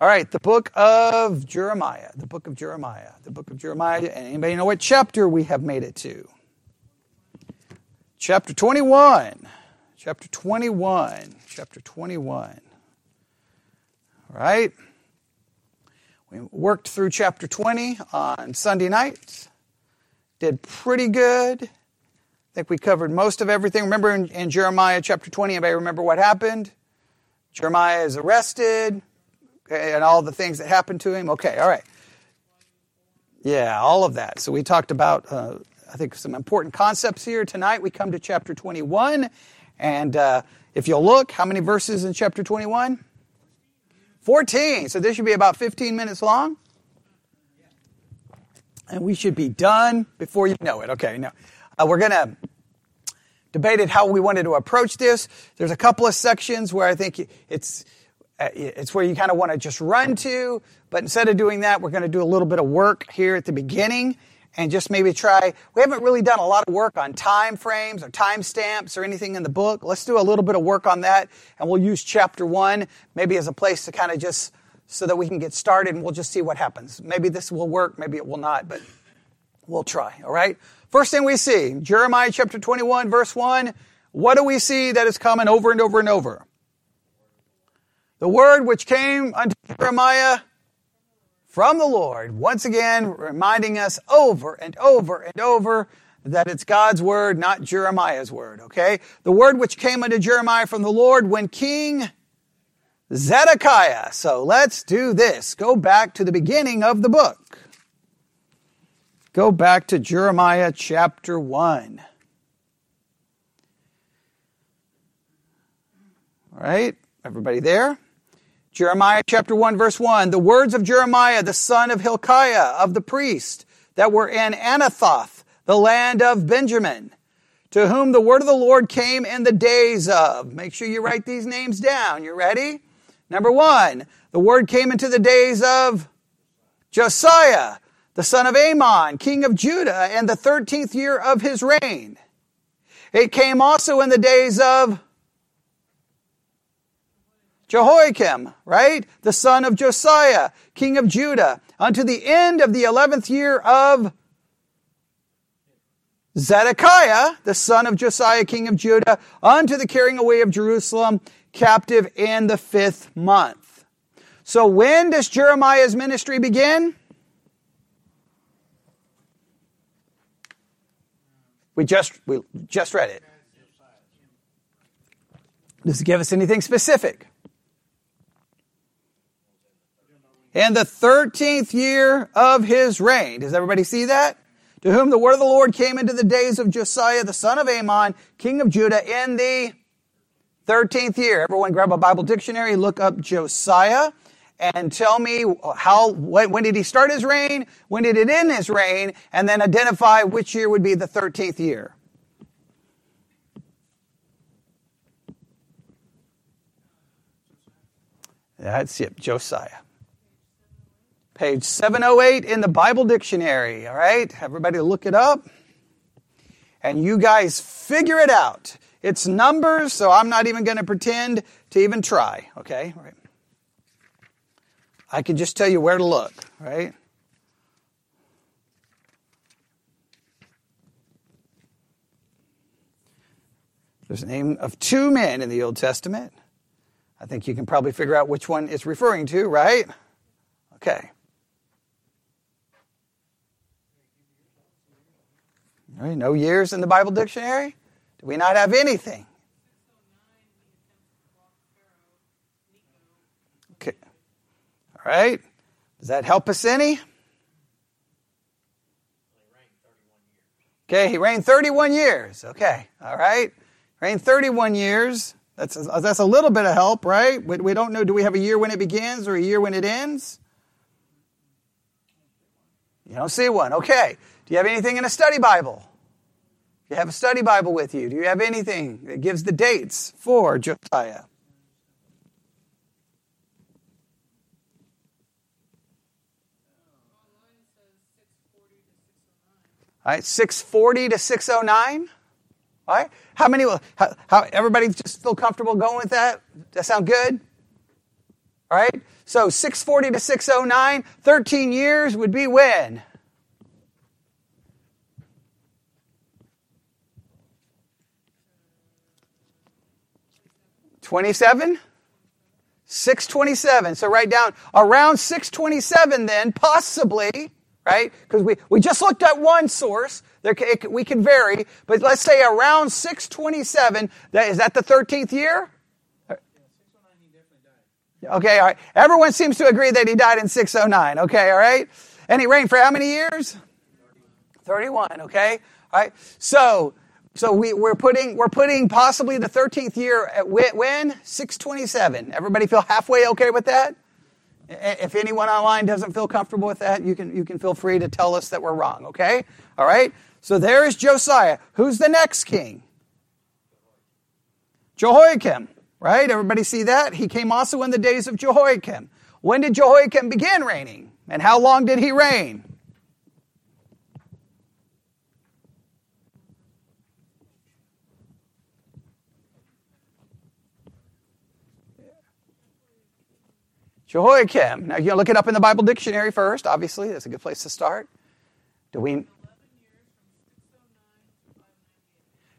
All right, the book of Jeremiah. The book of Jeremiah. The book of Jeremiah. Anybody know what chapter we have made it to? Chapter 21. Chapter 21. Chapter 21. All right. We worked through chapter 20 on Sunday night. Did pretty good. I think we covered most of everything. Remember in, in Jeremiah chapter 20, anybody remember what happened? Jeremiah is arrested and all the things that happened to him. Okay, all right. Yeah, all of that. So we talked about, uh, I think, some important concepts here. Tonight we come to chapter 21. And uh, if you'll look, how many verses in chapter 21? 14. So this should be about 15 minutes long. And we should be done before you know it. Okay, now uh, we're going to debate how we wanted to approach this. There's a couple of sections where I think it's Uh, it's where you kind of want to just run to, but instead of doing that, we're going to do a little bit of work here at the beginning and just maybe try. We haven't really done a lot of work on time frames or time stamps or anything in the book. Let's do a little bit of work on that, and we'll use chapter one maybe as a place to kind of just so that we can get started and we'll just see what happens. Maybe this will work, maybe it will not, but we'll try, all right? First thing we see, Jeremiah chapter 21, verse 1. What do we see that is coming over and over and over? The word which came unto Jeremiah from the Lord, once again reminding us over and over and over that it's God's word, not Jeremiah's word, okay? The word which came unto Jeremiah from the Lord when King Zedekiah. So let's do this. Go back to the beginning of the book. Go back to Jeremiah chapter 1. All right, everybody there? Jeremiah chapter 1 verse 1, the words of Jeremiah, the son of Hilkiah of the priest that were in Anathoth, the land of Benjamin, to whom the word of the Lord came in the days of. Make sure you write these names down. You ready? Number one, the word came into the days of Josiah, the son of Amon, king of Judah, in the 13th year of his reign. It came also in the days of Jehoiakim, right? The son of Josiah, king of Judah, unto the end of the 11th year of Zedekiah, the son of Josiah, king of Judah, unto the carrying away of Jerusalem captive in the fifth month. So when does Jeremiah's ministry begin? We just, we just read it. Does it give us anything specific? In the 13th year of his reign. Does everybody see that? To whom the word of the Lord came into the days of Josiah, the son of Amon, king of Judah, in the 13th year. Everyone grab a Bible dictionary, look up Josiah, and tell me how, when, when did he start his reign? When did it end his reign? And then identify which year would be the 13th year. That's it, Josiah. Page 708 in the Bible dictionary. All right, everybody look it up. And you guys figure it out. It's numbers, so I'm not even going to pretend to even try. Okay? Right. I can just tell you where to look, right? There's a name of two men in the Old Testament. I think you can probably figure out which one it's referring to, right? Okay. No years in the Bible dictionary? Do we not have anything? Okay. All right. Does that help us any? Okay, he reigned 31 years. Okay, all right. Reigned 31 years. That's a, that's a little bit of help, right? We, we don't know, do we have a year when it begins or a year when it ends? You don't see one. Okay. Do you have anything in a study Bible? Do you have a study Bible with you? Do you have anything that gives the dates for Josiah? All right, 640 to 609. All right. How many, how, how, everybody just feel comfortable going with that? That sound good? All right? So 640 to 609, 13 years would be when? Twenty-seven? 627. So write down around 627 then, possibly, right? Because we, we just looked at one source. There, it, we can vary, but let's say around 627. That, is that the 13th year? Okay, all right. Everyone seems to agree that he died in 609. Okay, all right. And he reigned for how many years? 31. Okay, all right. So, so we, we're putting we're putting possibly the 13th year at when 627. Everybody feel halfway okay with that? If anyone online doesn't feel comfortable with that, you can you can feel free to tell us that we're wrong. Okay, all right. So there is Josiah. Who's the next king? Jehoiakim right? Everybody see that? He came also in the days of Jehoiakim. When did Jehoiakim begin reigning? And how long did he reign? Jehoiakim. Now, you look it up in the Bible dictionary first, obviously. That's a good place to start. Do we.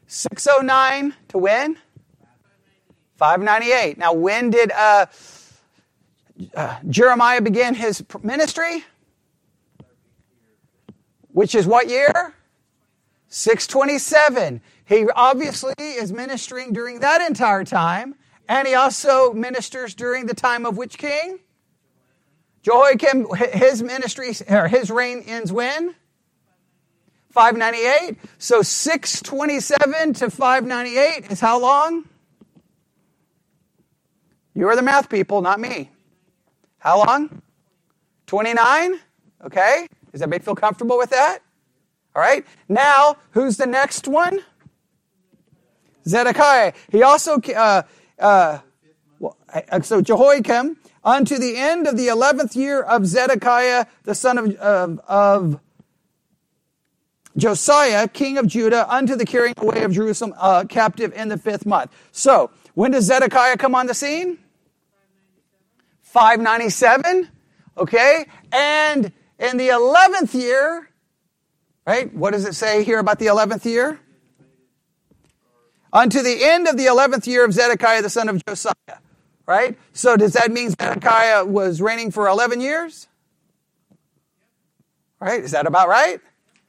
609 to when? 598. Now, when did uh, uh, Jeremiah begin his ministry? Which is what year? 627. He obviously is ministering during that entire time, and he also ministers during the time of which king? Jehoiakim, his ministry, or his reign ends when? 598. So 627 to 598 is how long? You are the math people, not me. How long? 29? Okay. Does everybody feel comfortable with that? All right. Now, who's the next one? Zedekiah. He also, uh, uh, so Jehoiakim, unto the end of the 11th year of Zedekiah, the son of, of, of Josiah, king of Judah, unto the carrying away of Jerusalem uh, captive in the fifth month. So, when does Zedekiah come on the scene? 597. Okay? And in the 11th year, right? What does it say here about the 11th year? Unto the end of the 11th year of Zedekiah the son of Josiah. Right? So does that mean Zedekiah was reigning for 11 years? Right? Is that about right?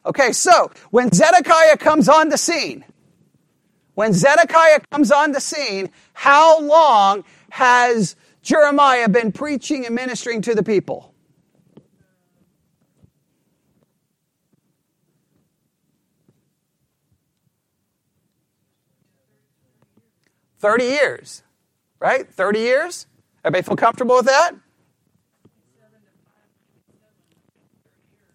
Okay, so when Zedekiah comes on the scene, when Zedekiah comes on the scene, how long has Jeremiah been preaching and ministering to the people? Thirty years, right? Thirty years. Everybody feel comfortable with that?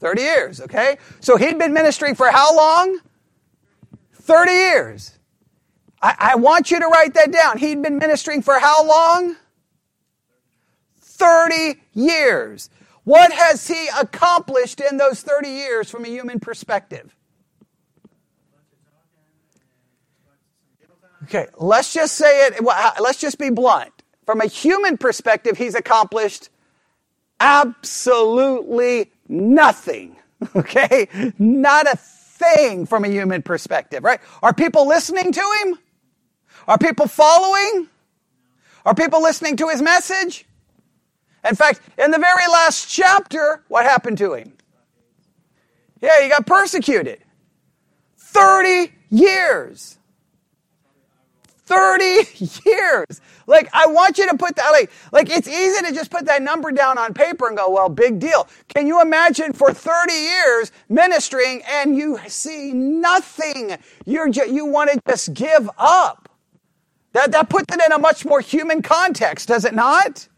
30 years, okay? So he'd been ministering for how long? 30 years. I, I, want you to write that down. He'd been ministering for how long? 30 years. What has he accomplished in those 30 years from a human perspective? Okay, let's just say it, uh, let's just be blunt. From a human perspective, he's accomplished absolutely nothing. Okay? Not a thing from a human perspective, right? Are people listening to him? Are people following? Are people listening to his message? In fact, in the very last chapter, what happened to him? Yeah, he got persecuted. 30 years. 30 years. Like, I want you to put that, like, like, it's easy to just put that number down on paper and go, well, big deal. Can you imagine for 30 years ministering and you see nothing? You're you want to just give up. That, that puts it in a much more human context, does it not?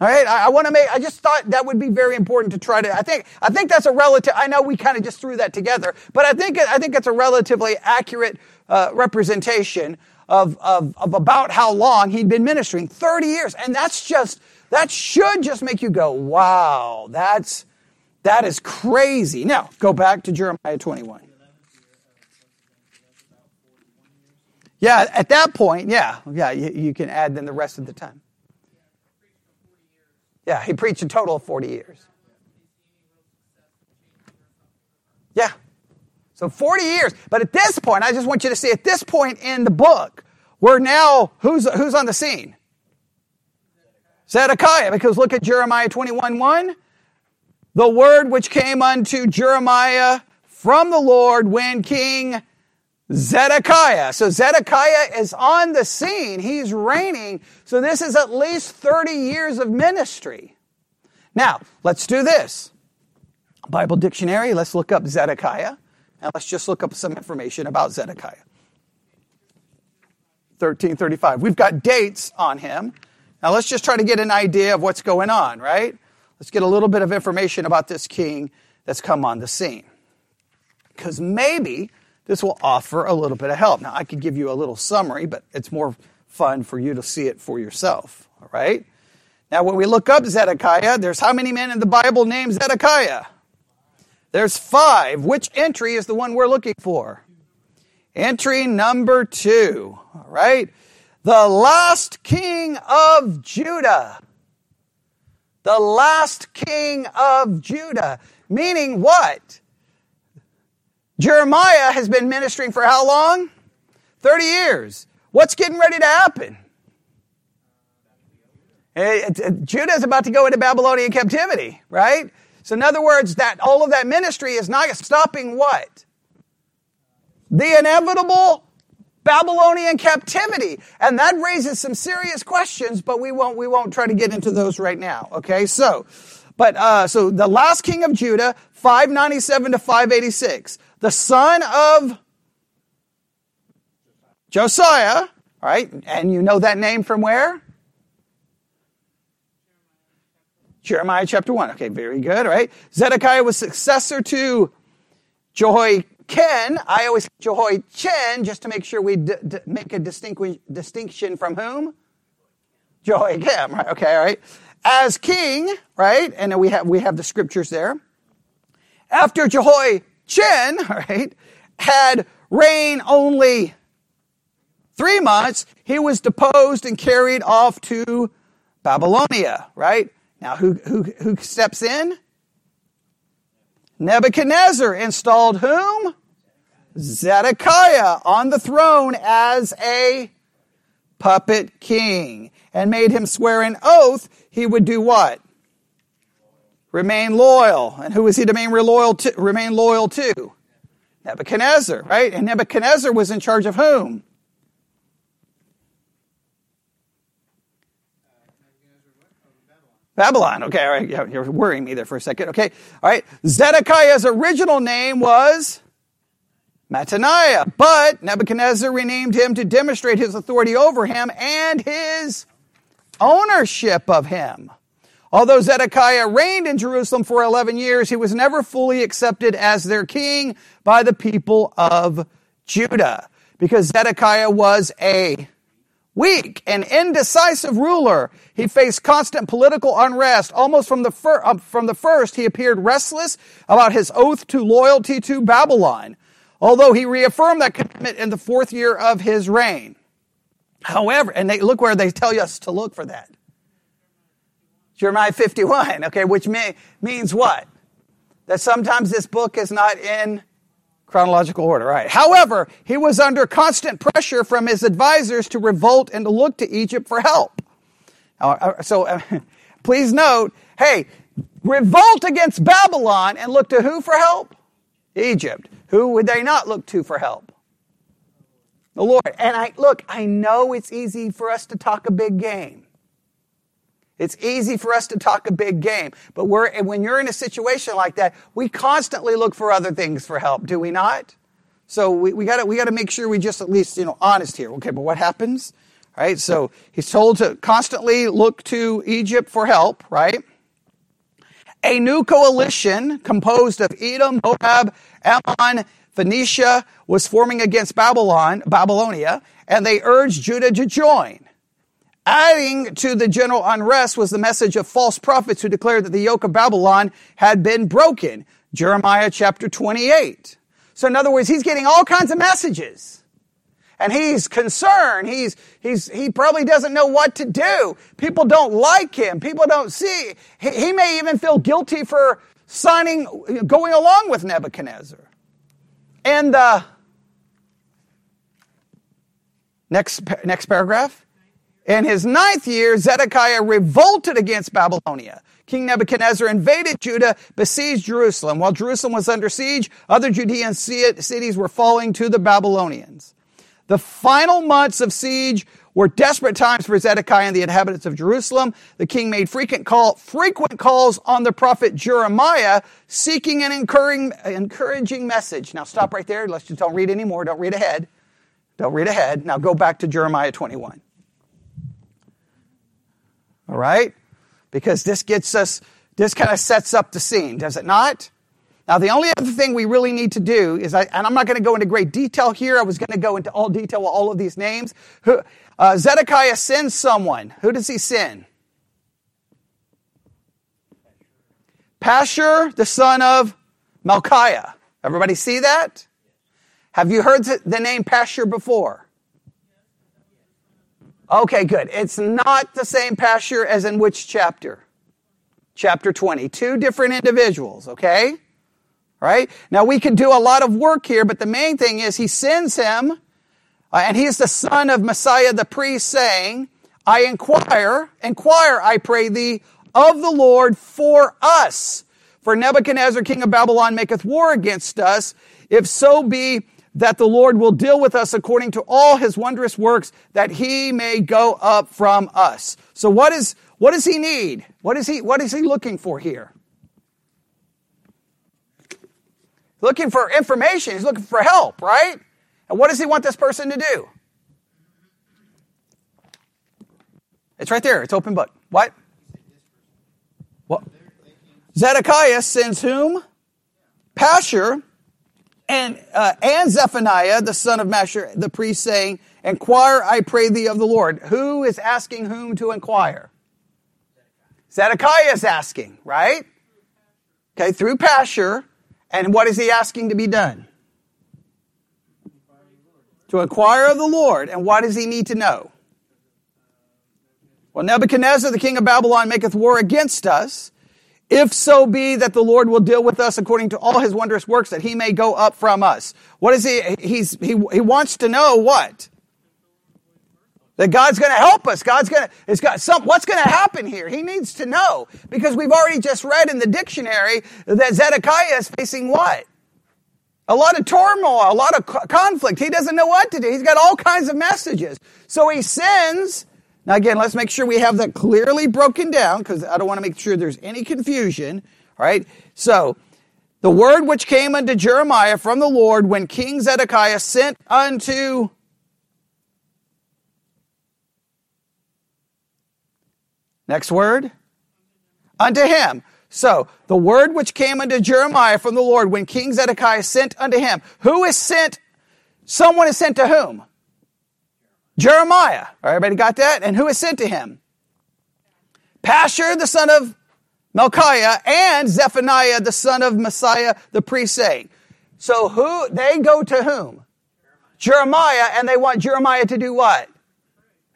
All right, I, I want to make. I just thought that would be very important to try to. I think. I think that's a relative. I know we kind of just threw that together, but I think. I think it's a relatively accurate uh, representation of, of of about how long he'd been ministering. Thirty years, and that's just that should just make you go, "Wow, that's that is crazy." Now go back to Jeremiah twenty-one. Yeah, at that point, yeah, yeah, you, you can add then the rest of the time. Yeah, he preached a total of 40 years. Yeah. So 40 years. But at this point, I just want you to see at this point in the book, we're now, who's, who's on the scene? Zedekiah. Because look at Jeremiah 21 1. The word which came unto Jeremiah from the Lord when King Zedekiah. So Zedekiah is on the scene. He's reigning. So this is at least 30 years of ministry. Now, let's do this. Bible dictionary, let's look up Zedekiah. And let's just look up some information about Zedekiah. 1335. We've got dates on him. Now let's just try to get an idea of what's going on, right? Let's get a little bit of information about this king that's come on the scene. Because maybe this will offer a little bit of help. Now, I could give you a little summary, but it's more fun for you to see it for yourself, all right? Now, when we look up Zedekiah, there's how many men in the Bible named Zedekiah? There's five. Which entry is the one we're looking for? Entry number two, all right? The last king of Judah. The last king of Judah. Meaning what? Jeremiah has been ministering for how long? 30 years. What's getting ready to happen? Eh, Judah is about to go into Babylonian captivity, right? So in other words, that all of that ministry is not stopping what? The inevitable Babylonian captivity. And that raises some serious questions, but we won't, we won't try to get into those right now. Okay, so, but, uh, so the last king of Judah, 597 to 586 the son of Josiah, all right, and you know that name from where? Jeremiah chapter 1. Okay, very good, right? Zedekiah was successor to Jehoiakim. I always Jehoiachin just to make sure we d- d- make a distinction from whom? Jehoiakim, right? Okay, all right. As king, right? And we have, we have the scriptures there. After Jehoiachin, Chin, right, had reigned only three months, he was deposed and carried off to Babylonia, right? Now, who, who, who steps in? Nebuchadnezzar installed whom? Zedekiah on the throne as a puppet king and made him swear an oath he would do what? remain loyal. And who was he to remain loyal to? Remain loyal to? Nebuchadnezzar, right? And Nebuchadnezzar was in charge of whom? Babylon. Okay, all right. You're worrying me there for a second. Okay, all right. Zedekiah's original name was Mattaniah, but Nebuchadnezzar renamed him to demonstrate his authority over him and his ownership of him. Although Zedekiah reigned in Jerusalem for 11 years, he was never fully accepted as their king by the people of Judah because Zedekiah was a weak and indecisive ruler. He faced constant political unrest. Almost from the, fir- uh, from the first, he appeared restless about his oath to loyalty to Babylon, although he reaffirmed that commitment in the fourth year of his reign. However, and they, look where they tell us to look for that. Jeremiah 51, okay, which may, means what? That sometimes this book is not in chronological order, right? However, he was under constant pressure from his advisors to revolt and to look to Egypt for help. Uh, so uh, please note, hey, revolt against Babylon and look to who for help? Egypt. Who would they not look to for help? The Lord. And I look, I know it's easy for us to talk a big game. It's easy for us to talk a big game, but we're, when you're in a situation like that, we constantly look for other things for help, do we not? So we, we gotta, we gotta make sure we just at least, you know, honest here. Okay, but what happens? Right? So he's told to constantly look to Egypt for help, right? A new coalition composed of Edom, Moab, Ammon, Phoenicia was forming against Babylon, Babylonia, and they urged Judah to join. Adding to the general unrest was the message of false prophets who declared that the yoke of Babylon had been broken. Jeremiah chapter 28. So in other words, he's getting all kinds of messages. and he's concerned. He's, he's, he probably doesn't know what to do. People don't like him. People don't see. He, he may even feel guilty for signing, going along with Nebuchadnezzar. And uh, next, next paragraph. In his ninth year, Zedekiah revolted against Babylonia. King Nebuchadnezzar invaded Judah, besieged Jerusalem. While Jerusalem was under siege, other Judean cities were falling to the Babylonians. The final months of siege were desperate times for Zedekiah and the inhabitants of Jerusalem. The king made frequent, call, frequent calls on the prophet Jeremiah, seeking an encouraging, encouraging message. Now stop right there. Let's just don't read anymore. Don't read ahead. Don't read ahead. Now go back to Jeremiah 21. All right? Because this gets us, this kind of sets up the scene, does it not? Now, the only other thing we really need to do is, I, and I'm not going to go into great detail here. I was going to go into all detail with all of these names. Who, uh, Zedekiah sends someone. Who does he send? Pashur, the son of Melchiah. Everybody see that? Have you heard the name Pashur before? Okay, good. It's not the same Pashur as in which chapter? Chapter 20. Two different individuals, okay? Right? Now we can do a lot of work here, but the main thing is he sends him, uh, and he's the son of Maaseiah the priest saying, I inquire, inquire, I pray thee, of the Lord for us. For Nebuchadnezzar, king of Babylon, maketh war against us. If so be that the Lord will deal with us according to all his wondrous works, that he may go up from us. So what is, what does he need? What is he, what is he looking for here? Looking for information. He's looking for help, right? And what does he want this person to do? It's right there. It's open book. What? What? Zedekiah sends whom? Pashur, and, uh, and Zephaniah, the son of Mashur, the priest, saying, Inquire, I pray thee, of the Lord. Who is asking whom to inquire? Zedekiah is asking, right? Okay, through Pashur. And what is he asking to be done? To inquire of the Lord. And what does he need to know? Well, Nebuchadnezzar, the king of Babylon, maketh war against us if so be that the Lord will deal with us according to all his wondrous works that he may go up from us. What is he? He's, he, he wants to know what? That God's going to help us. God's going to, it's got some, what's going to happen here? He needs to know because we've already just read in the dictionary that Zedekiah is facing what? A lot of turmoil, a lot of conflict. He doesn't know what to do. He's got all kinds of messages. So he sends now again, let's make sure we have that clearly broken down because I don't want to make sure there's any confusion. All right. So the word which came unto Jeremiah from the Lord when King Zedekiah sent unto Next word. Unto him. So, the word which came unto Jeremiah from the Lord when King Zedekiah sent unto him. Who is sent? Someone is sent to whom? Jeremiah. Everybody got that? And who is sent to him? Pashur, the son of Melchiah, and Zephaniah, the son of Maaseiah, the priest, saying. So who, they go to whom? Jeremiah, and they want Jeremiah to do what?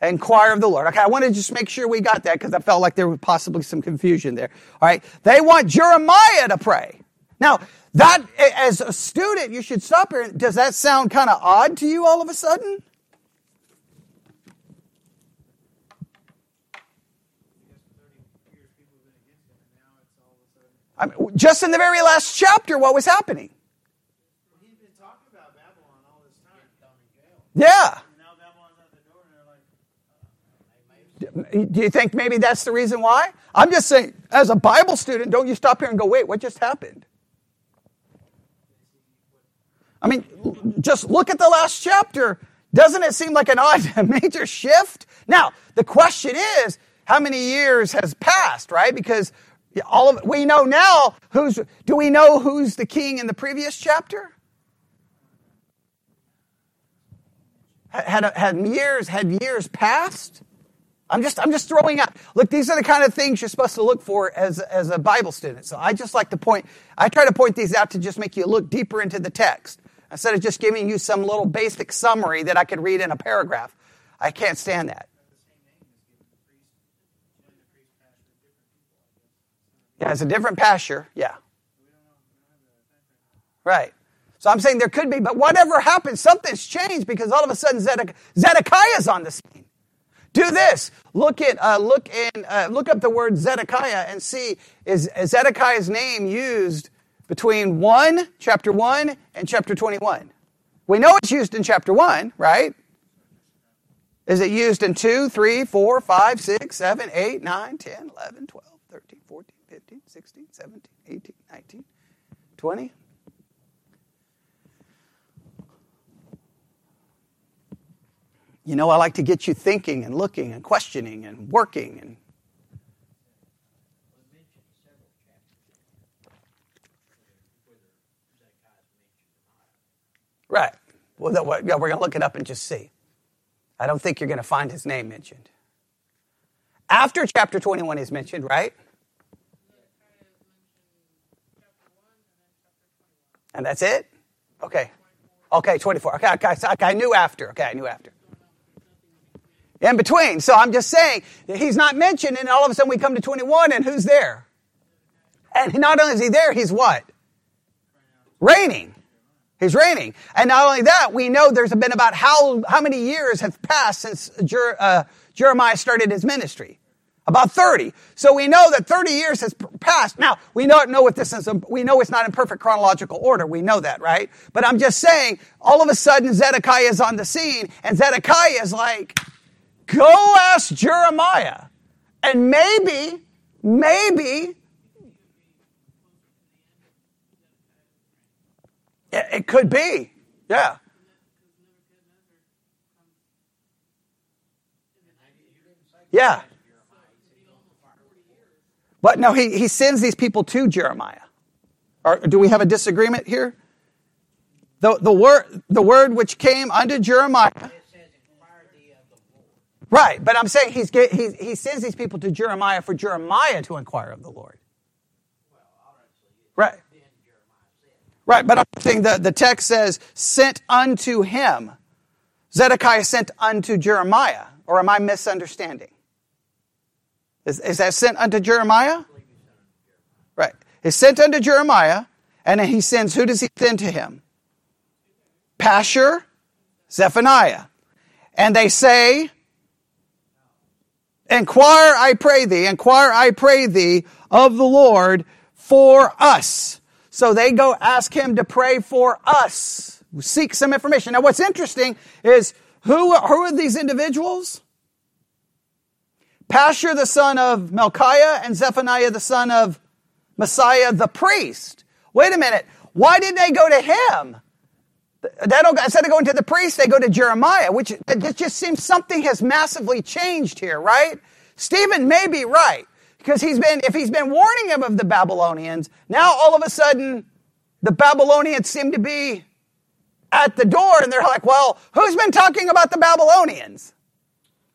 Inquire of the Lord. Okay, I want to just make sure we got that because I felt like there was possibly some confusion there. All right, they want Jeremiah to pray. Now, that, as a student, you should stop here. Does that sound kind of odd to you all of a sudden? I mean, just in the very last chapter, what was happening? Yeah. Do you think maybe that's the reason why? I'm just saying, as a Bible student, don't you stop here and go, wait, what just happened? I mean, just look at the last chapter. Doesn't it seem like an odd major shift? Now, the question is, how many years has passed, right? Because all of we know now who's do we know who's the king in the previous chapter? Had, had years had years passed? I'm just I'm just throwing out. Look, these are the kind of things you're supposed to look for as as a Bible student. So I just like to point. I try to point these out to just make you look deeper into the text. instead of just giving you some little basic summary that I could read in a paragraph. I can't stand that. Yeah, it's a different Pashur. Yeah. Right. So I'm saying there could be, but whatever happens, something's changed because all of a sudden Zedekiah's on the scene. Do this. Look at uh, look in uh, look up the word Zedekiah and see is, is Zedekiah's name used between one chapter one and chapter twenty one. We know it's used in chapter one, right? Is it used in 2, 3, 4, 5, 6, 7, 8, 9, 10, 11, 12, 13, 14, 15, 16, 17, 18, 19, 20? You know, I like to get you thinking and looking and questioning and working and Right. Well, we're going to look it up and just see. I don't think you're going to find his name mentioned. After chapter 21 is mentioned, right? And that's it? Okay. Okay, 24. Okay, okay, okay, I knew after. Okay, I knew after. In between. So I'm just saying, that he's not mentioned, and all of a sudden we come to 21, and who's there? And not only is he there, he's what? Reigning. He's reigning. And not only that, we know there's been about how, how many years have passed since Jer, uh, Jeremiah started his ministry? About 30. So we know that 30 years has passed. Now, we don't know what this is. We know it's not in perfect chronological order. We know that, right? But I'm just saying, all of a sudden Zedekiah is on the scene and Zedekiah is like, go ask Jeremiah. And maybe, maybe It could be. Yeah. Yeah. But no, he, he sends these people to Jeremiah. Or do we have a disagreement here? The, the, word, the word which came unto Jeremiah. Right, but I'm saying he's, he, he sends these people to Jeremiah for Jeremiah to inquire of the Lord. Right. Right, but I'm saying the, the text says, sent unto him. Zedekiah sent unto Jeremiah. Or am I misunderstanding? Is, is that sent unto Jeremiah? Right. It's sent unto Jeremiah, and then he sends, who does he send to him? Pashur, Zephaniah. And they say, Inquire, I pray thee, inquire, I pray thee, of the Lord for us. So they go ask him to pray for us, seek some information. Now, what's interesting is who, who are these individuals? Pashur, the son of Melchiah, and Zephaniah, the son of Maaseiah the priest. Wait a minute. Why did they go to him? They don't, instead of going to the priest, they go to Jeremiah, which it just seems something has massively changed here, right? Stephen may be right. Because he's been, if he's been warning him of the Babylonians, now all of a sudden the Babylonians seem to be at the door and they're like, well, who's been talking about the Babylonians?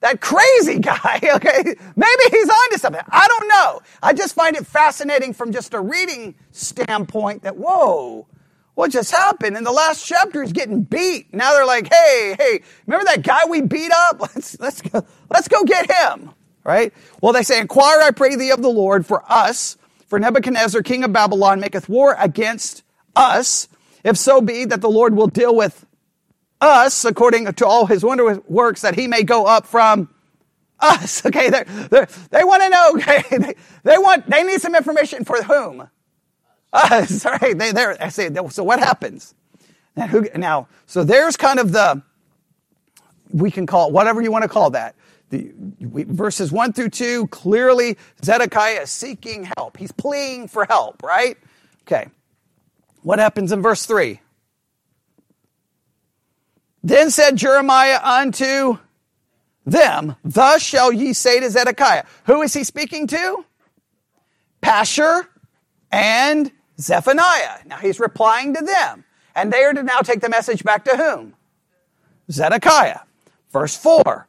That crazy guy, okay? Maybe he's onto something. I don't know. I just find it fascinating from just a reading standpoint that, whoa, what just happened? In the last chapter, he's getting beat. Now they're like, hey, hey, remember that guy we beat up? Let's, let's go, let's go get him right? Well, they say, Inquire, I pray thee, of the Lord for us, for Nebuchadnezzar, king of Babylon, maketh war against us. If so be that the Lord will deal with us according to all his wonder works, that he may go up from us. Okay, they're, they're, they want to know. Okay, they, they, want. They need some information for whom? Us. Right? They, they're, I say. So what happens? Now, who, now, so there's kind of the. We can call it whatever you want to call that the, we, verses 1 through 2, clearly Zedekiah is seeking help. He's pleading for help, right? Okay. What happens in verse 3? Then said Jeremiah unto them, Thus shall ye say to Zedekiah. Who is he speaking to? Pashur and Zephaniah. Now he's replying to them. And they are to now take the message back to whom? Zedekiah. Verse 4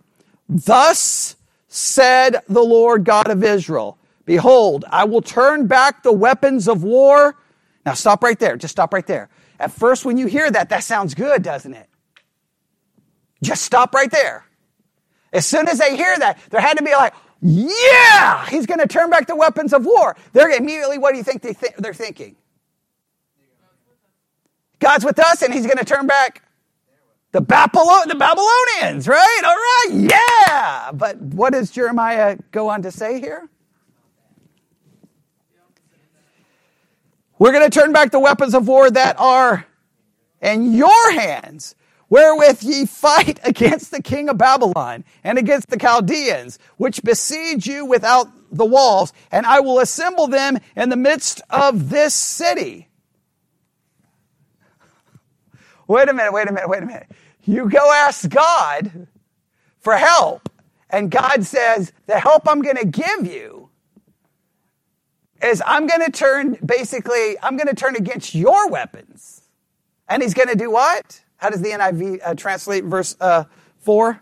Thus said the Lord God of Israel, Behold, I will turn back the weapons of war. Now stop right there. Just stop right there. At first, when you hear that, that sounds good, doesn't it? Just stop right there. As soon as they hear that, there had to be like, yeah, he's going to turn back the weapons of war. They're immediately, what do you think they th- they're thinking? God's with us and he's going to turn back the, Babylon- the Babylonians, right? All right, yeah. But what does Jeremiah go on to say here? We're going to turn back the weapons of war that are in your hands, wherewith ye fight against the king of Babylon and against the Chaldeans, which besiege you without the walls, and I will assemble them in the midst of this city. Wait a minute, wait a minute, wait a minute. You go ask God for help, and God says, The help I'm going to give you is I'm going to turn, basically, I'm going to turn against your weapons. And he's going to do what? How does the NIV uh, translate verse uh, 4?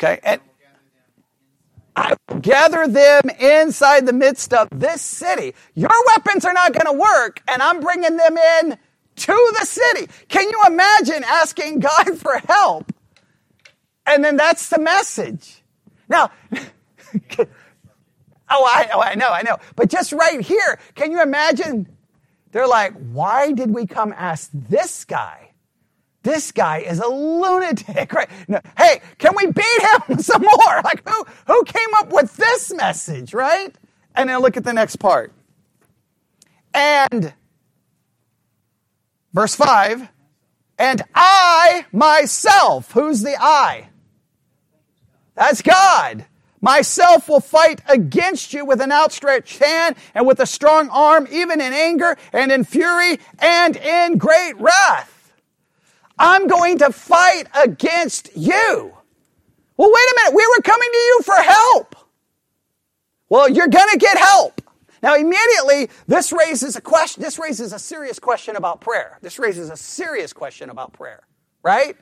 Okay, and I will gather them inside the midst of this city. Your weapons are not going to work, and I'm bringing them in to the city. Can you imagine asking God for help? And then that's the message. Now, oh, I, oh, I know, I know. But just right here, can you imagine? They're like, why did we come ask this guy? This guy is a lunatic, right? No, hey, can we beat him some more? Like, who, who came up with this message, right? And then look at the next part. And, verse 5, and I myself, who's the I? That's God. Myself will fight against you with an outstretched hand and with a strong arm, even in anger and in fury and in great wrath. I'm going to fight against you. Well, wait a minute. We were coming to you for help. Well, you're going to get help. Now, immediately, this raises a question. This raises a serious question about prayer. This raises a serious question about prayer, right?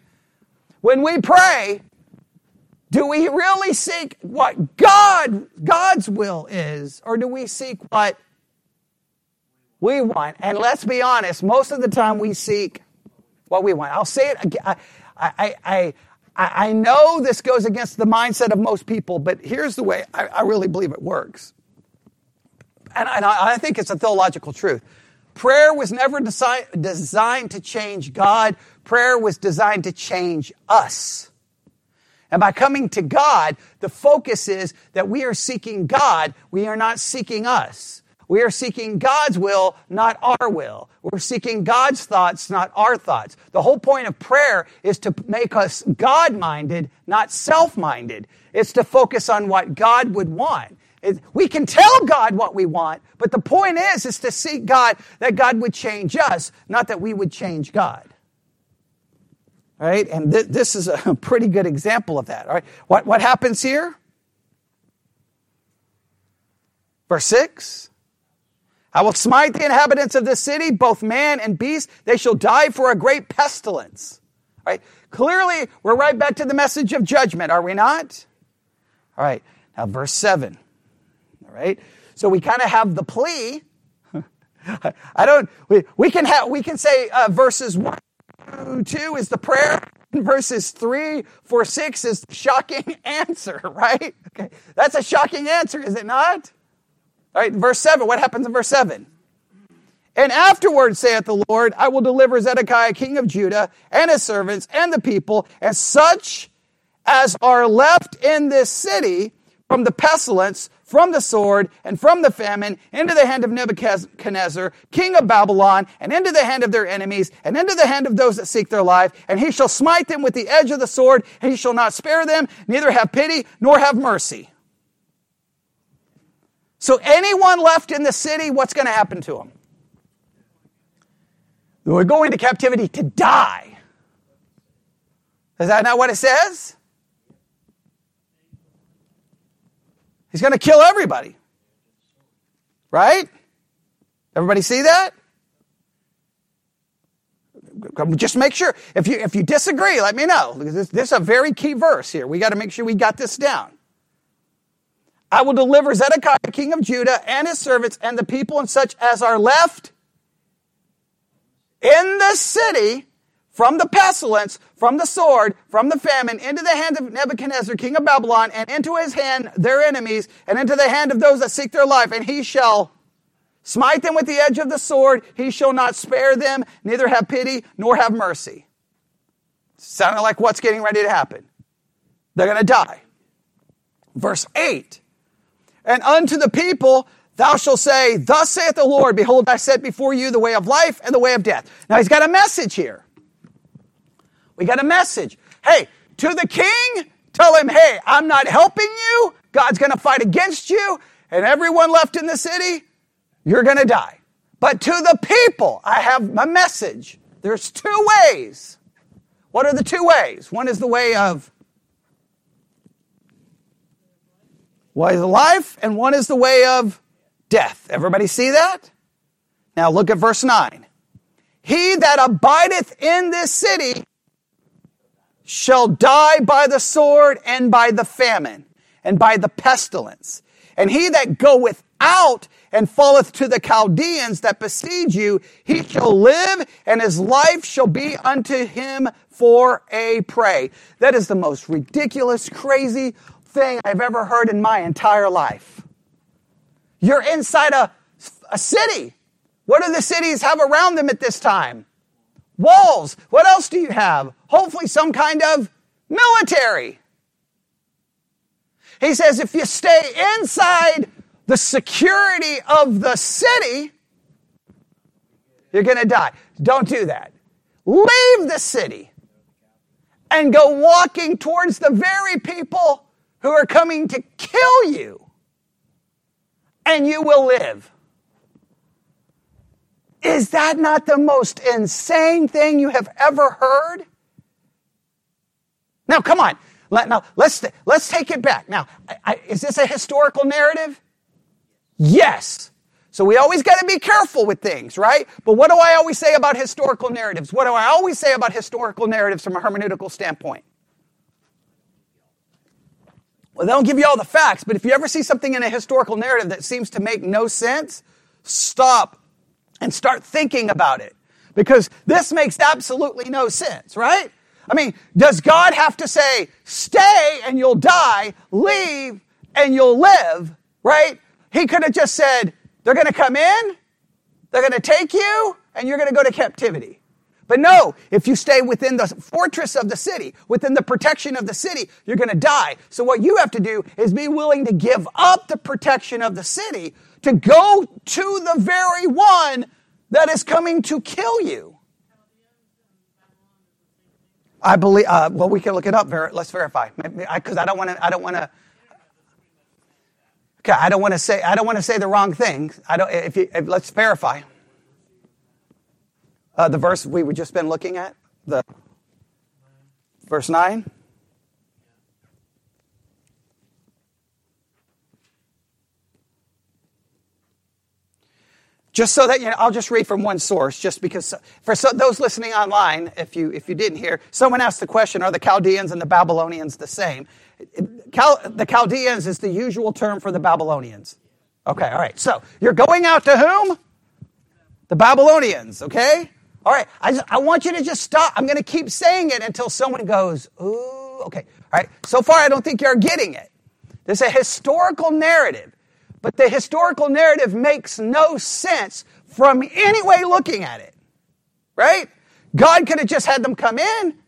When we pray, do we really seek what God, God's will is, or do we seek what we want? And let's be honest, most of the time we seek what we want. I'll say it again. I, I, I, I know this goes against the mindset of most people, but here's the way I, I really believe it works. And, and I, I think it's a theological truth. Prayer was never desi- designed to change God. Prayer was designed to change us. And by coming to God, the focus is that we are seeking God. We are not seeking us. We are seeking God's will, not our will. We're seeking God's thoughts, not our thoughts. The whole point of prayer is to make us God minded, not self minded. It's to focus on what God would want. We can tell God what we want, but the point is, is to seek God that God would change us, not that we would change God. All right? And th- this is a pretty good example of that. All right? What, what happens here? Verse 6 I will smite the inhabitants of this city, both man and beast. They shall die for a great pestilence. Right? Clearly, we're right back to the message of judgment, are we not? All right. Now, verse 7. All right. So we kind of have the plea. I don't, we, we can have, we can say uh, verses 1 2 is the prayer. Verses 3, 4, 6 is shocking answer, right? Okay. That's a shocking answer, is it not? All right, verse 7, what happens in verse 7? And afterward, saith the Lord, I will deliver Zedekiah, king of Judah, and his servants, and the people, and such as are left in this city from the pestilence, from the sword, and from the famine, into the hand of Nebuchadnezzar, king of Babylon, and into the hand of their enemies, and into the hand of those that seek their life. And he shall smite them with the edge of the sword, and he shall not spare them, neither have pity, nor have mercy. So, anyone left in the city, what's going to happen to them? They're going to captivity to die. Is that not what it says? He's going to kill everybody. Right? Everybody see that? Just make sure. If you, if you disagree, let me know. This, this is a very key verse here. We got to make sure we got this down. I will deliver Zedekiah, king of Judah, and his servants, and the people and such as are left in the city from the pestilence, from the sword, from the famine, into the hand of Nebuchadnezzar, king of Babylon, and into his hand their enemies, and into the hand of those that seek their life, and he shall smite them with the edge of the sword. He shall not spare them, neither have pity, nor have mercy. Sounding like what's getting ready to happen. They're going to die. Verse 8 And unto the people Thou shalt say, Thus saith the Lord, Behold, I set before you the way of life and the way of death. Now he's got a message here. We got a message. Hey, to the king, tell him, hey, I'm not helping you. God's going to fight against you. And everyone left in the city, you're going to die. But to the people, I have my message. There's two ways. What are the two ways? One is the way of way of life, and one is the way of death. Everybody see that? Now look at verse 9. He that abideth in this city shall die by the sword and by the famine and by the pestilence. And he that goeth out and falleth to the Chaldeans that besiege you, he shall live and his life shall be unto him for a prey. That is the most ridiculous, crazy thing I've ever heard in my entire life. You're inside a, a city. What do the cities have around them at this time? Walls. What else do you have? Hopefully, some kind of military. He says if you stay inside the security of the city, you're going to die. Don't do that. Leave the city and go walking towards the very people who are coming to kill you and you will live. Is that not the most insane thing you have ever heard? Now, come on. Let, now, let's, let's take it back. Now, I, I, is this a historical narrative? Yes. So we always got to be careful with things, right? But what do I always say about historical narratives? What do I always say about historical narratives from a hermeneutical standpoint? Well, they don't give you all the facts, but if you ever see something in a historical narrative that seems to make no sense, stop and start thinking about it. Because this makes absolutely no sense, right? I mean, does God have to say, stay and you'll die, leave and you'll live, right? He could have just said, they're going to come in, they're going to take you, and you're going to go to captivity. But no, if you stay within the fortress of the city, within the protection of the city, you're going to die. So what you have to do is be willing to give up the protection of the city to go to the very one that is coming to kill you. I believe. Uh, well, we can look it up. Let's verify, because I, I don't want to. I don't want to. Okay, I don't want to say. I don't want to say the wrong thing. I don't. If, you, if let's verify. Uh, the verse we have just been looking at, the verse 9. Just so that you know, I'll just read from one source, just because for so, those listening online, if you if you didn't hear, someone asked the question: Are the Chaldeans and the Babylonians the same? Cal, the Chaldeans is the usual term for the Babylonians. Okay, all right. So you're going out to whom? The Babylonians. Okay. All right, I, just, I want you to just stop. I'm going to keep saying it until someone goes, ooh, okay. All right, so far I don't think you're getting it. There's a historical narrative, but the historical narrative makes no sense from any way looking at it, right? God could have just had them come in,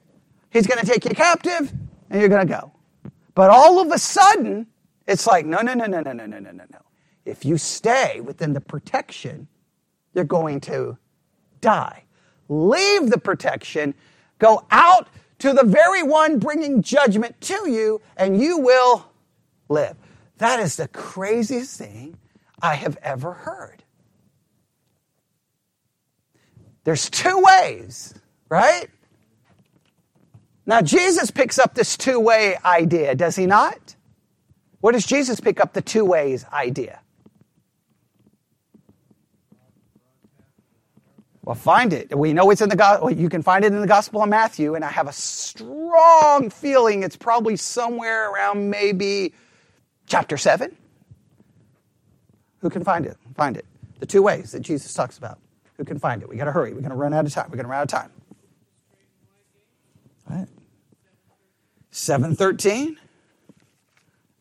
He's going to take you captive, and you're going to go. But all of a sudden, it's like, no, no, no, no, no, no, no, no, no, no. If you stay within the protection, you're going to die leave the protection, go out to the very one bringing judgment to you, and you will live. That is the craziest thing I have ever heard. There's two ways, right? Now, Jesus picks up this two way idea, does he not? Where does Jesus pick up the two ways idea? Well, find it. We know it's in the gospel. You can find it in the Gospel of Matthew, and I have a strong feeling it's probably somewhere around maybe chapter 7. Who can find it? Find it. The two ways that Jesus talks about. Who can find it? We got to hurry. We're going to run out of time. We're going to run out of time. All right. 713.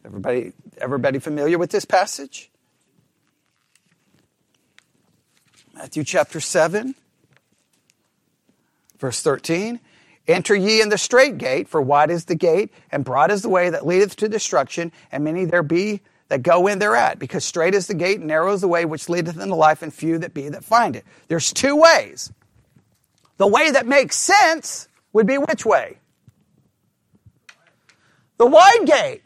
Everybody, everybody familiar with this passage? Matthew chapter 7, verse 13. Enter ye in the strait gate, for wide is the gate, and broad is the way that leadeth to destruction, and many there be that go in thereat, because strait is the gate, and narrow is the way which leadeth into life, and few that be that find it. There's two ways. The way that makes sense would be which way? The wide gate,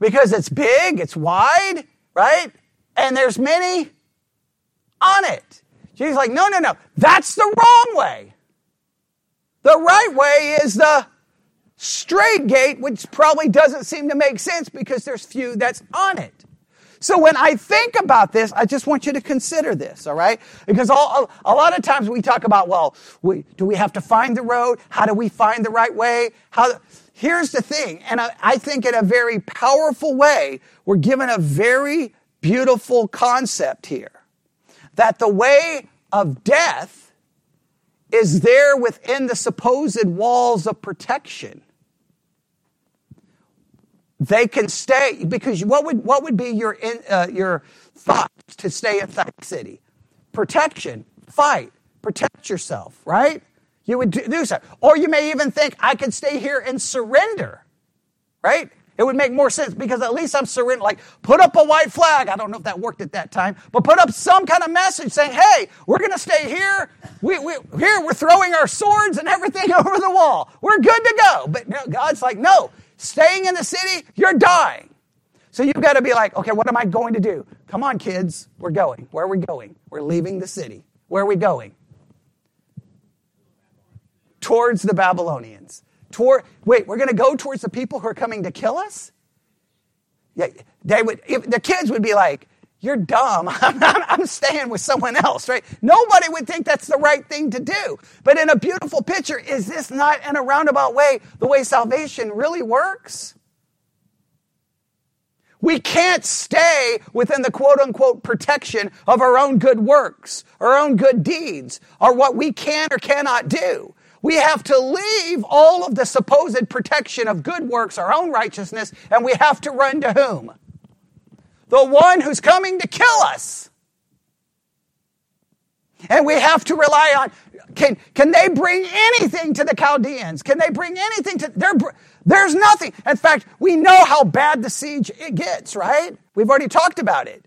because it's big, it's wide, right? And there's many on it. Jesus like, no, no, no. That's the wrong way. The right way is the straight gate, which probably doesn't seem to make sense because there's few that's on it. So when I think about this, I just want you to consider this, all right? Because all, a lot of times we talk about, well, we, do we have to find the road? How do we find the right way? How, here's the thing, and I, I think in a very powerful way, we're given a very beautiful concept here that the way of death is there within the supposed walls of protection. They can stay because what would what would be your in, uh, your thoughts to stay in that city? Protection, fight, protect yourself, right? You would do so, or you may even think I could stay here and surrender, right? It would make more sense because at least I'm surrendering. Like, put up a white flag. I don't know if that worked at that time, but put up some kind of message saying, hey, we're going to stay here. We, we, here, we're throwing our swords and everything over the wall. We're good to go. But God's like, no, staying in the city, you're dying. So you've got to be like, okay, what am I going to do? Come on, kids, we're going. Where are we going? We're leaving the city. Where are we going? Towards the Babylonians toward, wait, we're going to go towards the people who are coming to kill us? Yeah, they would, if, the kids would be like, you're dumb. I'm, I'm, staying with someone else, right? Nobody would think that's the right thing to do. But in a beautiful picture, is this not in a roundabout way the way salvation really works? We can't stay within the quote unquote protection of our own good works, our own good deeds, or what we can or cannot do. We have to leave all of the supposed protection of good works, our own righteousness, and we have to run to whom? The one who's coming to kill us. And we have to rely on can, can they bring anything to the Chaldeans? Can they bring anything to their there's nothing. In fact, we know how bad the siege it gets, right? We've already talked about it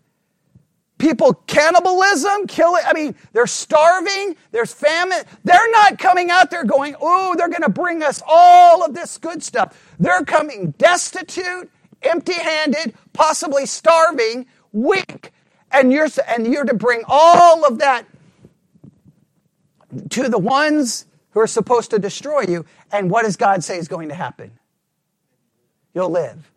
people cannibalism, killing. I mean, they're starving, there's famine. They're not coming out there going, oh, they're going to bring us all of this good stuff. They're coming destitute, empty handed, possibly starving, weak. And you're, and you're to bring all of that to the ones who are supposed to destroy you. And what does God say is going to happen? You'll live.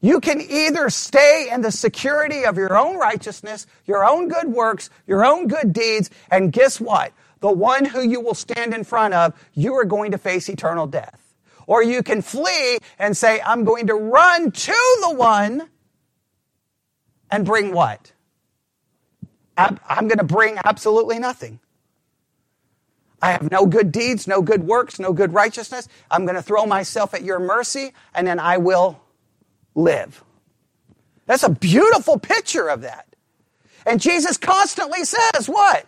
You can either stay in the security of your own righteousness, your own good works, your own good deeds, and guess what? The one who you will stand in front of, you are going to face eternal death. Or you can flee and say, I'm going to run to the one and bring what? I'm going to bring absolutely nothing. I have no good deeds, no good works, no good righteousness. I'm going to throw myself at your mercy, and then I will live. That's a beautiful picture of that. And Jesus constantly says, what?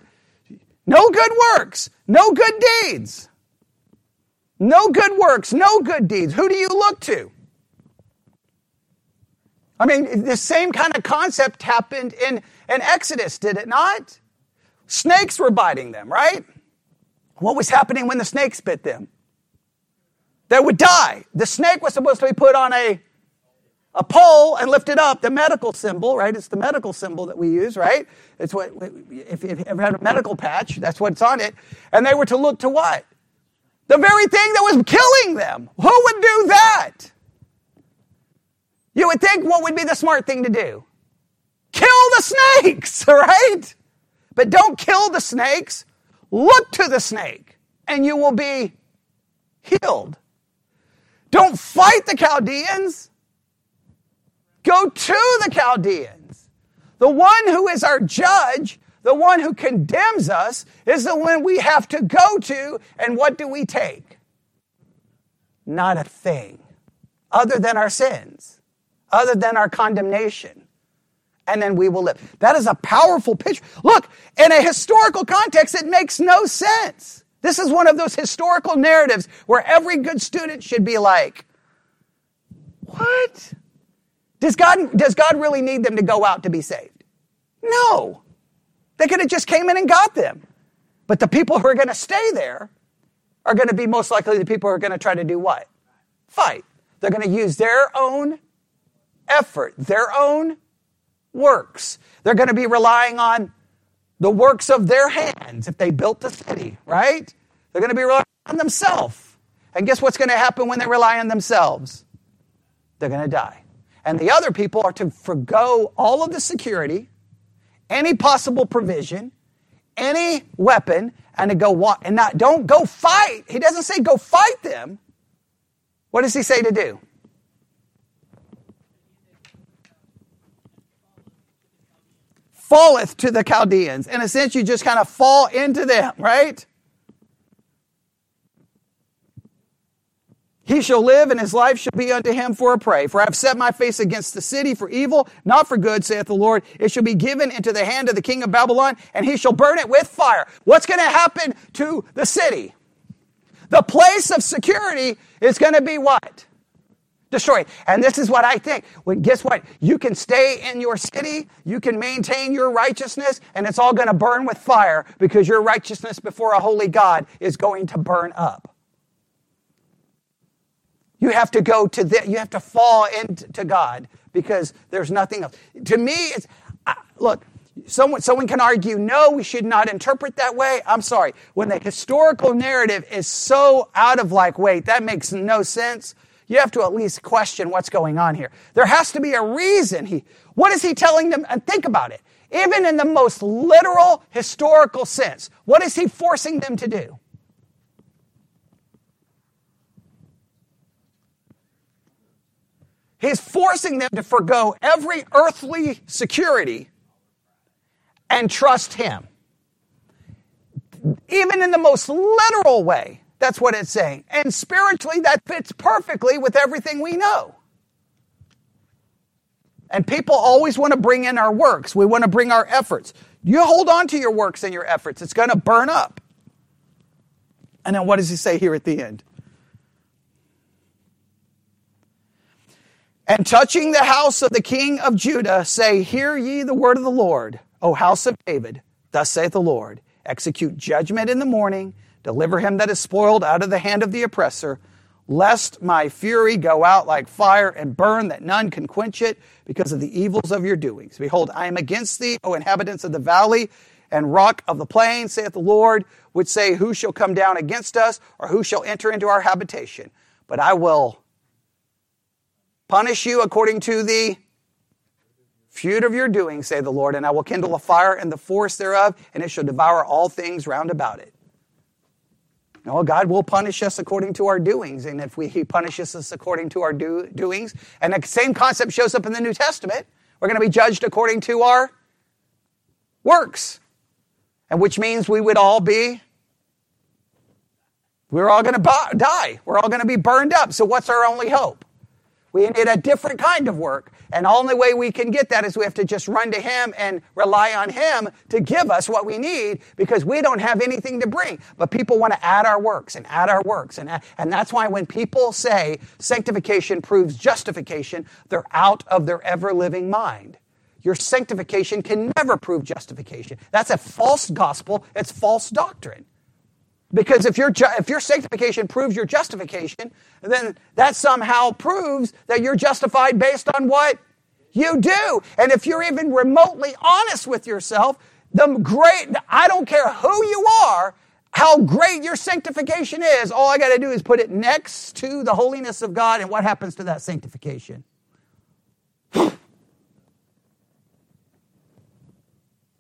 No good works, no good deeds. No good works, no good deeds. Who do you look to? I mean, the same kind of concept happened in, in Exodus, did it not? Snakes were biting them, right? What was happening when the snakes bit them? They would die. The snake was supposed to be put on a a pole and lift it up, the medical symbol, right? It's the medical symbol that we use, right? It's what, if you ever had a medical patch, that's what's on it. And they were to look to what? The very thing that was killing them. Who would do that? You would think what would be the smart thing to do? Kill the snakes, right? But don't kill the snakes. look to the snake and you will be healed. Don't fight the Chaldeans. Go to the Chaldeans. The one who is our judge, the one who condemns us, is the one we have to go to. And what do we take? Not a thing other than our sins, other than our condemnation. And then we will live. That is a powerful picture. Look, in a historical context, it makes no sense. This is one of those historical narratives where every good student should be like, what? Does God, does God really need them to go out to be saved? No. They could have just came in and got them. But the people who are going to stay there are going to be most likely the people who are going to try to do what? Fight. They're going to use their own effort, their own works. They're going to be relying on the works of their hands if they built the city, right? They're going to be relying on themselves. And guess what's going to happen when they rely on themselves? They're going to die. And the other people are to forego all of the security, any possible provision, any weapon, and to go walk and not don't go fight. He doesn't say go fight them. What does he say to do? Falleth to the Chaldeans. In a sense, you just kind of fall into them, right? He shall live, and his life shall be unto him for a prey. For I have set my face against the city for evil, not for good, saith the Lord. It shall be given into the hand of the king of Babylon, and he shall burn it with fire. What's going to happen to the city? The place of security is going to be what? Destroyed. And this is what I think. Well, guess what? You can stay in your city, you can maintain your righteousness, and it's all going to burn with fire because your righteousness before a holy God is going to burn up. You have to go to the, you have to fall into God because there's nothing else. To me, it's, look, someone, someone can argue, no, we should not interpret that way. I'm sorry. When the historical narrative is so out of like, wait, that makes no sense. You have to at least question what's going on here. There has to be a reason. He, what is he telling them? And think about it. Even in the most literal historical sense, what is he forcing them to do? He's forcing them to forego every earthly security and trust Him. Even in the most literal way, that's what it's saying. And spiritually, that fits perfectly with everything we know. And people always want to bring in our works. We want to bring our efforts. You hold on to your works and your efforts, it's going to burn up. And then what does he say here at the end? And touching the house of the king of Judah, say, Hear ye the word of the Lord, O house of David. Thus saith the Lord Execute judgment in the morning, deliver him that is spoiled out of the hand of the oppressor, lest my fury go out like fire and burn, that none can quench it, because of the evils of your doings. Behold, I am against thee, O inhabitants of the valley and rock of the plain, saith the Lord, which say, Who shall come down against us, or who shall enter into our habitation? But I will punish you according to the fruit of your doing, say the Lord, and I will kindle a fire in the forest thereof, and it shall devour all things round about it. No, God will punish us according to our doings, and if we, He punishes us according to our do, doings, and the same concept shows up in the New Testament, we're going to be judged according to our works, and which means we would all be we're all going to die. We're all going to be burned up. So, what's our only hope? We need a different kind of work. And the only way we can get that is we have to just run to Him and rely on Him to give us what we need because we don't have anything to bring. But people want to add our works and add our works. And, and that's why when people say sanctification proves justification, they're out of their ever living mind. Your sanctification can never prove justification. That's a false gospel. It's false doctrine. Because if your, if your sanctification proves your justification, then that somehow proves that you're justified based on what you do. And if you're even remotely honest with yourself, the great, I don't care who you are, how great your sanctification is, all I got to do is put it next to the holiness of God, and what happens to that sanctification?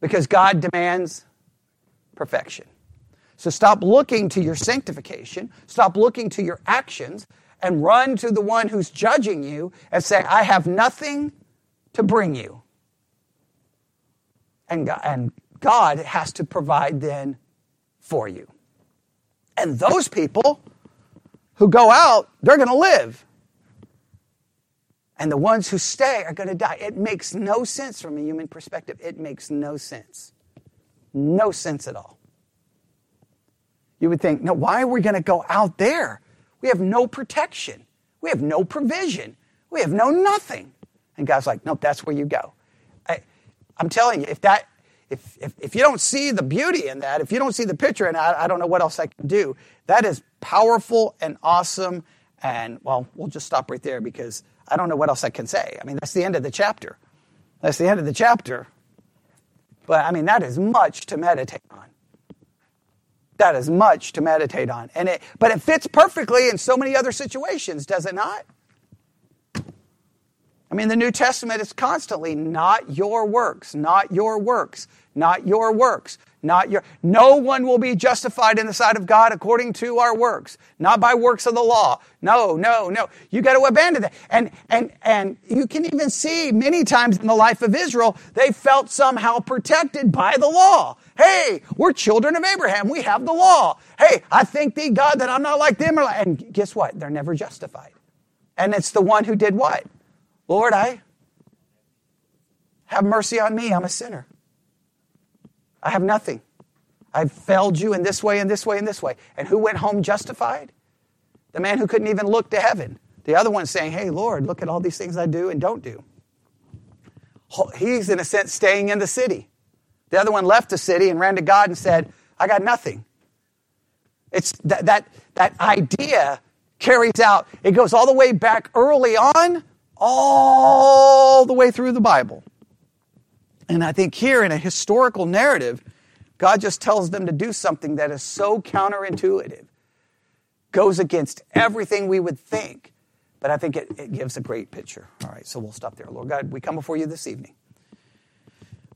because God demands perfection. So stop looking to your sanctification, stop looking to your actions, and run to the one who's judging you and say, I have nothing to bring you. And God, and God has to provide then for you. And those people who go out, they're going to live. And the ones who stay are going to die. It makes no sense from a human perspective. It makes no sense. No sense at all. You would think, no, why are we going to go out there? We have no protection. We have no provision. We have no nothing. And God's like, nope, that's where you go. I, am telling you, if that, if, if, if you don't see the beauty in that, if you don't see the picture, and I, I don't know what else I can do, that is powerful and awesome. And well, we'll just stop right there because I don't know what else I can say. I mean, that's the end of the chapter. That's the end of the chapter. But I mean, that is much to meditate on. That is much to meditate on. And it, but it fits perfectly in so many other situations, does it not? I mean, the New Testament is constantly not your works, not your works, not your works, not your. No one will be justified in the sight of God according to our works, not by works of the law. No, no, no. You got to abandon that. And and and you can even see many times in the life of Israel, they felt somehow protected by the law. Hey, we're children of Abraham. We have the law. Hey, I thank thee, God, that I'm not like them. And guess what? They're never justified. And it's the one who did what? Lord, I have mercy on me. I'm a sinner. I have nothing. I've failed you in this way and this way and this way. And who went home justified? The man who couldn't even look to heaven. The other one saying, Hey, Lord, look at all these things I do and don't do. He's, in a sense, staying in the city. The other one left the city and ran to God and said, I got nothing. It's that, that, that idea carries out, it goes all the way back early on, all the way through the Bible. And I think here in a historical narrative, God just tells them to do something that is so counterintuitive, goes against everything we would think. But I think it, it gives a great picture. All right, so we'll stop there. Lord God, we come before you this evening.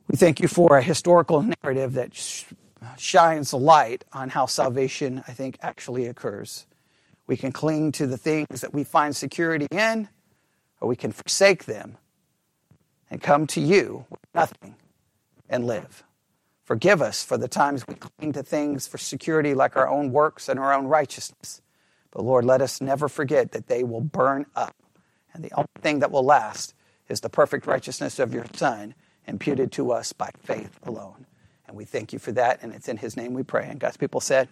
We thank you for a historical narrative that sh- shines a light on how salvation, I think, actually occurs. We can cling to the things that we find security in, or we can forsake them and come to you with nothing and live. Forgive us for the times we cling to things for security like our own works and our own righteousness. But Lord, let us never forget that they will burn up. And the only thing that will last is the perfect righteousness of your Son imputed to us by faith alone. And we thank you for that, and it's in his name we pray. And God's people said,